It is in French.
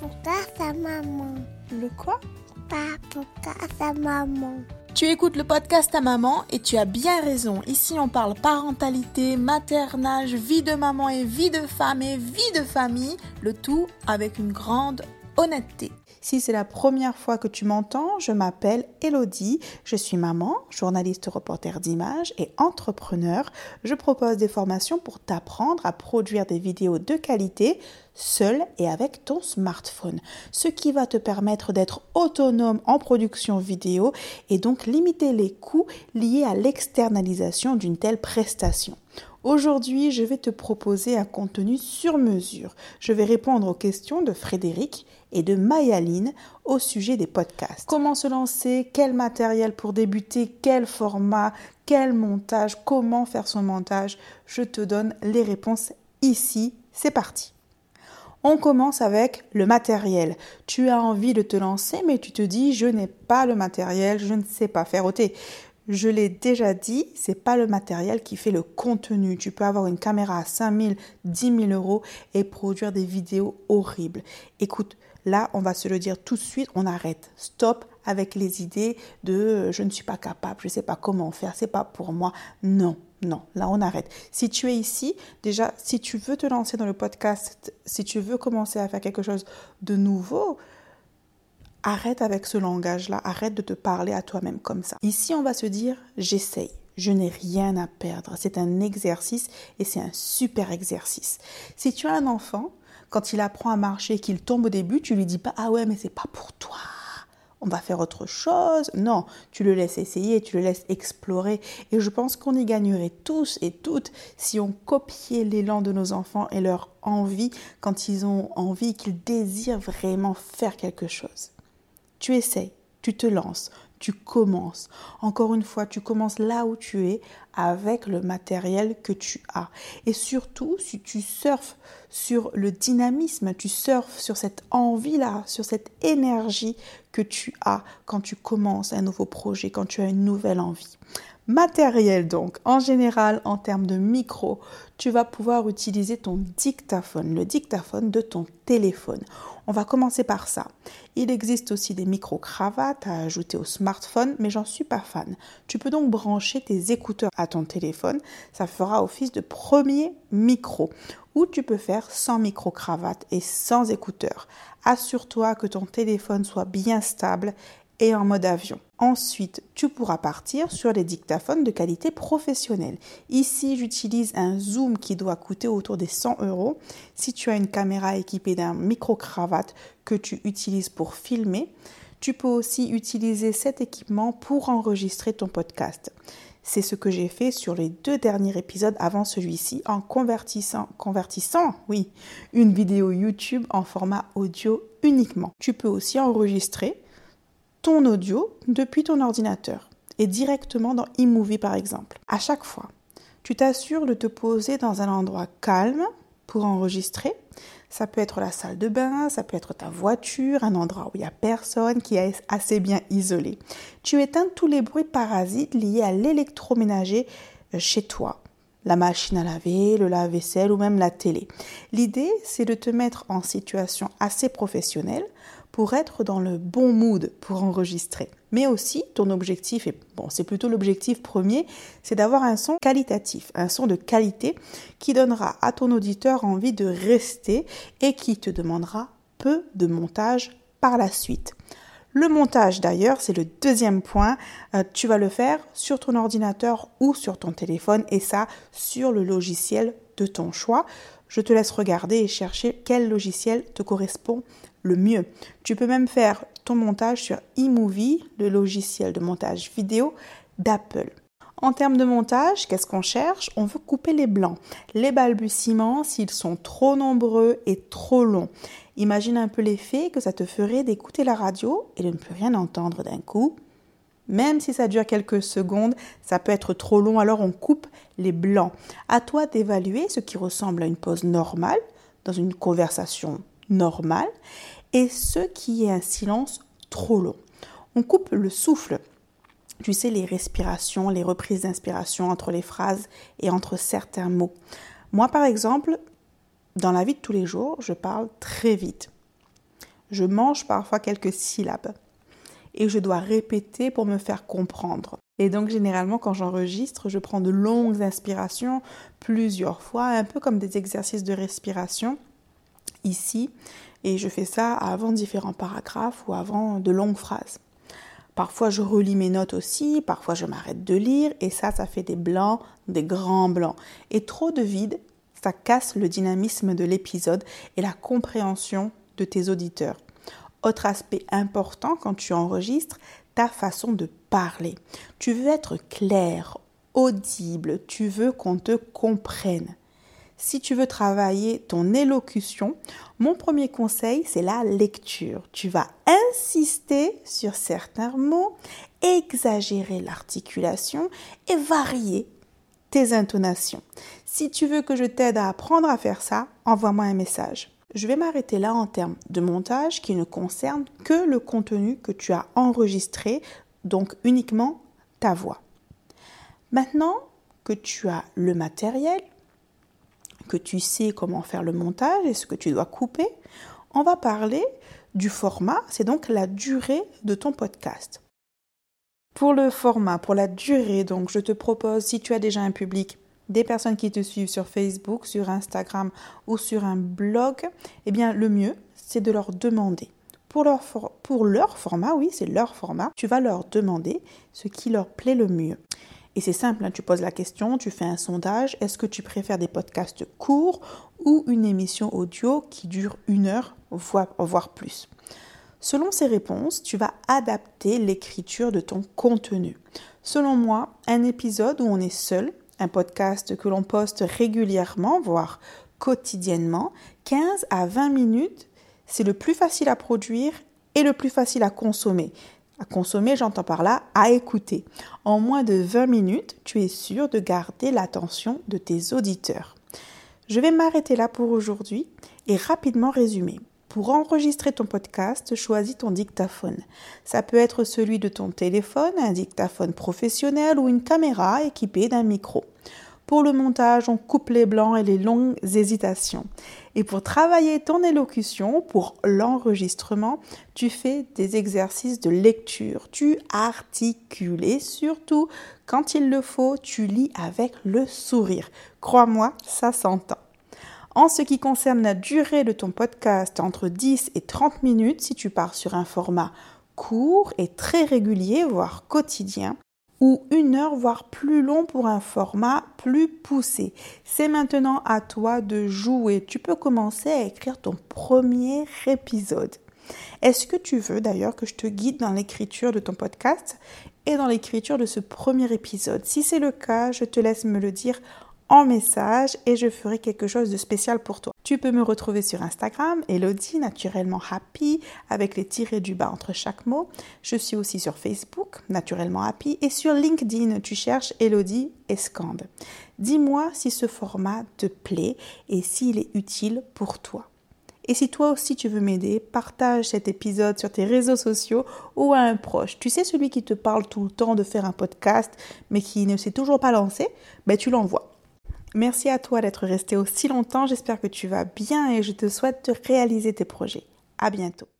Sa maman Le quoi? Sa maman Tu écoutes le podcast à maman et tu as bien raison. Ici, on parle parentalité, maternage, vie de maman et vie de femme et vie de famille, le tout avec une grande honnêteté. Si c'est la première fois que tu m'entends, je m'appelle Elodie, je suis maman, journaliste reporter d'images et entrepreneur. Je propose des formations pour t'apprendre à produire des vidéos de qualité seul et avec ton smartphone, ce qui va te permettre d'être autonome en production vidéo et donc limiter les coûts liés à l'externalisation d'une telle prestation. Aujourd'hui, je vais te proposer un contenu sur mesure. Je vais répondre aux questions de Frédéric et de Mayaline au sujet des podcasts. Comment se lancer? Quel matériel pour débuter? Quel format? Quel montage? Comment faire son montage? Je te donne les réponses ici. C'est parti. On commence avec le matériel. Tu as envie de te lancer, mais tu te dis, je n'ai pas le matériel, je ne sais pas faire ôter. Je l'ai déjà dit, c'est pas le matériel qui fait le contenu. Tu peux avoir une caméra à 5 000, 10 000 euros et produire des vidéos horribles. Écoute, là, on va se le dire tout de suite, on arrête. Stop avec les idées de euh, je ne suis pas capable, je ne sais pas comment faire, c'est pas pour moi. Non, non, là on arrête. Si tu es ici, déjà, si tu veux te lancer dans le podcast, si tu veux commencer à faire quelque chose de nouveau, Arrête avec ce langage-là, arrête de te parler à toi-même comme ça. Ici, on va se dire, j'essaye. Je n'ai rien à perdre. C'est un exercice et c'est un super exercice. Si tu as un enfant, quand il apprend à marcher et qu'il tombe au début, tu lui dis pas ah ouais mais c'est pas pour toi. On va faire autre chose. Non, tu le laisses essayer, tu le laisses explorer. Et je pense qu'on y gagnerait tous et toutes si on copiait l'élan de nos enfants et leur envie quand ils ont envie, qu'ils désirent vraiment faire quelque chose. Tu essayes, tu te lances, tu commences. Encore une fois, tu commences là où tu es avec le matériel que tu as. Et surtout, si tu surfes sur le dynamisme, tu surfes sur cette envie-là, sur cette énergie que tu as quand tu commences un nouveau projet, quand tu as une nouvelle envie. Matériel donc, en général, en termes de micro, tu vas pouvoir utiliser ton dictaphone, le dictaphone de ton téléphone. On va commencer par ça. Il existe aussi des micro-cravates à ajouter au smartphone, mais j'en suis pas fan. Tu peux donc brancher tes écouteurs à ton téléphone, ça fera office de premier micro. Ou tu peux faire sans micro-cravate et sans écouteurs. Assure-toi que ton téléphone soit bien stable et en mode avion. Ensuite, tu pourras partir sur les dictaphones de qualité professionnelle. Ici, j'utilise un zoom qui doit coûter autour des 100 euros. Si tu as une caméra équipée d'un micro-cravate que tu utilises pour filmer, tu peux aussi utiliser cet équipement pour enregistrer ton podcast. C'est ce que j'ai fait sur les deux derniers épisodes avant celui-ci en convertissant, convertissant, oui, une vidéo YouTube en format audio uniquement. Tu peux aussi enregistrer ton audio depuis ton ordinateur et directement dans eMovie par exemple. À chaque fois, tu t'assures de te poser dans un endroit calme pour enregistrer. Ça peut être la salle de bain, ça peut être ta voiture, un endroit où il n'y a personne, qui est assez bien isolé. Tu éteins tous les bruits parasites liés à l'électroménager chez toi. La machine à laver, le lave-vaisselle ou même la télé. L'idée, c'est de te mettre en situation assez professionnelle pour être dans le bon mood pour enregistrer. Mais aussi, ton objectif, et bon, c'est plutôt l'objectif premier, c'est d'avoir un son qualitatif, un son de qualité qui donnera à ton auditeur envie de rester et qui te demandera peu de montage par la suite. Le montage d'ailleurs, c'est le deuxième point. Euh, tu vas le faire sur ton ordinateur ou sur ton téléphone et ça sur le logiciel de ton choix. Je te laisse regarder et chercher quel logiciel te correspond le mieux. Tu peux même faire ton montage sur eMovie, le logiciel de montage vidéo d'Apple. En termes de montage, qu'est-ce qu'on cherche? On veut couper les blancs, les balbutiements s'ils sont trop nombreux et trop longs. Imagine un peu l'effet que ça te ferait d'écouter la radio et de ne plus rien entendre d'un coup. Même si ça dure quelques secondes, ça peut être trop long, alors on coupe les blancs. À toi d'évaluer ce qui ressemble à une pause normale dans une conversation normale et ce qui est un silence trop long. On coupe le souffle. Tu sais, les respirations, les reprises d'inspiration entre les phrases et entre certains mots. Moi, par exemple, dans la vie de tous les jours, je parle très vite. Je mange parfois quelques syllabes et je dois répéter pour me faire comprendre. Et donc généralement quand j'enregistre, je prends de longues inspirations plusieurs fois, un peu comme des exercices de respiration ici, et je fais ça avant différents paragraphes ou avant de longues phrases. Parfois je relis mes notes aussi, parfois je m'arrête de lire et ça, ça fait des blancs, des grands blancs. Et trop de vide, ça casse le dynamisme de l'épisode et la compréhension de tes auditeurs. Autre aspect important quand tu enregistres, ta façon de parler. Tu veux être clair, audible, tu veux qu'on te comprenne. Si tu veux travailler ton élocution, mon premier conseil, c'est la lecture. Tu vas insister sur certains mots, exagérer l'articulation et varier tes intonations. Si tu veux que je t'aide à apprendre à faire ça, envoie-moi un message. Je vais m'arrêter là en termes de montage qui ne concerne que le contenu que tu as enregistré, donc uniquement ta voix. Maintenant que tu as le matériel, que tu sais comment faire le montage et ce que tu dois couper, on va parler du format, c'est donc la durée de ton podcast. Pour le format, pour la durée, donc je te propose, si tu as déjà un public des personnes qui te suivent sur Facebook, sur Instagram ou sur un blog, eh bien le mieux, c'est de leur demander. Pour leur, format, oui, c'est leur format, tu vas leur demander ce qui leur plaît le mieux. Et c'est simple, hein, tu poses la question, tu fais un sondage, est-ce que tu préfères des podcasts courts ou une émission audio qui dure une heure, voire, voire plus? Selon ces réponses, tu vas adapter l'écriture de ton contenu. Selon moi, un épisode où on est seul un podcast que l'on poste régulièrement, voire quotidiennement, 15 à 20 minutes, c'est le plus facile à produire et le plus facile à consommer. À consommer, j'entends par là à écouter. En moins de 20 minutes, tu es sûr de garder l'attention de tes auditeurs. Je vais m'arrêter là pour aujourd'hui et rapidement résumer. Pour enregistrer ton podcast, choisis ton dictaphone. Ça peut être celui de ton téléphone, un dictaphone professionnel ou une caméra équipée d'un micro. Pour le montage, on coupe les blancs et les longues hésitations. Et pour travailler ton élocution, pour l'enregistrement, tu fais des exercices de lecture, tu articules et surtout, quand il le faut, tu lis avec le sourire. Crois-moi, ça s'entend. En ce qui concerne la durée de ton podcast, entre 10 et 30 minutes si tu pars sur un format court et très régulier, voire quotidien, ou une heure, voire plus long pour un format plus poussé. C'est maintenant à toi de jouer. Tu peux commencer à écrire ton premier épisode. Est-ce que tu veux d'ailleurs que je te guide dans l'écriture de ton podcast et dans l'écriture de ce premier épisode? Si c'est le cas, je te laisse me le dire en message et je ferai quelque chose de spécial pour toi. Tu peux me retrouver sur Instagram, Elodie, naturellement happy, avec les tirés du bas entre chaque mot. Je suis aussi sur Facebook, naturellement happy, et sur LinkedIn, tu cherches Elodie Escande. Dis-moi si ce format te plaît et s'il est utile pour toi. Et si toi aussi tu veux m'aider, partage cet épisode sur tes réseaux sociaux ou à un proche. Tu sais, celui qui te parle tout le temps de faire un podcast, mais qui ne s'est toujours pas lancé, ben tu l'envoies. Merci à toi d'être resté aussi longtemps. J'espère que tu vas bien et je te souhaite de réaliser tes projets. À bientôt.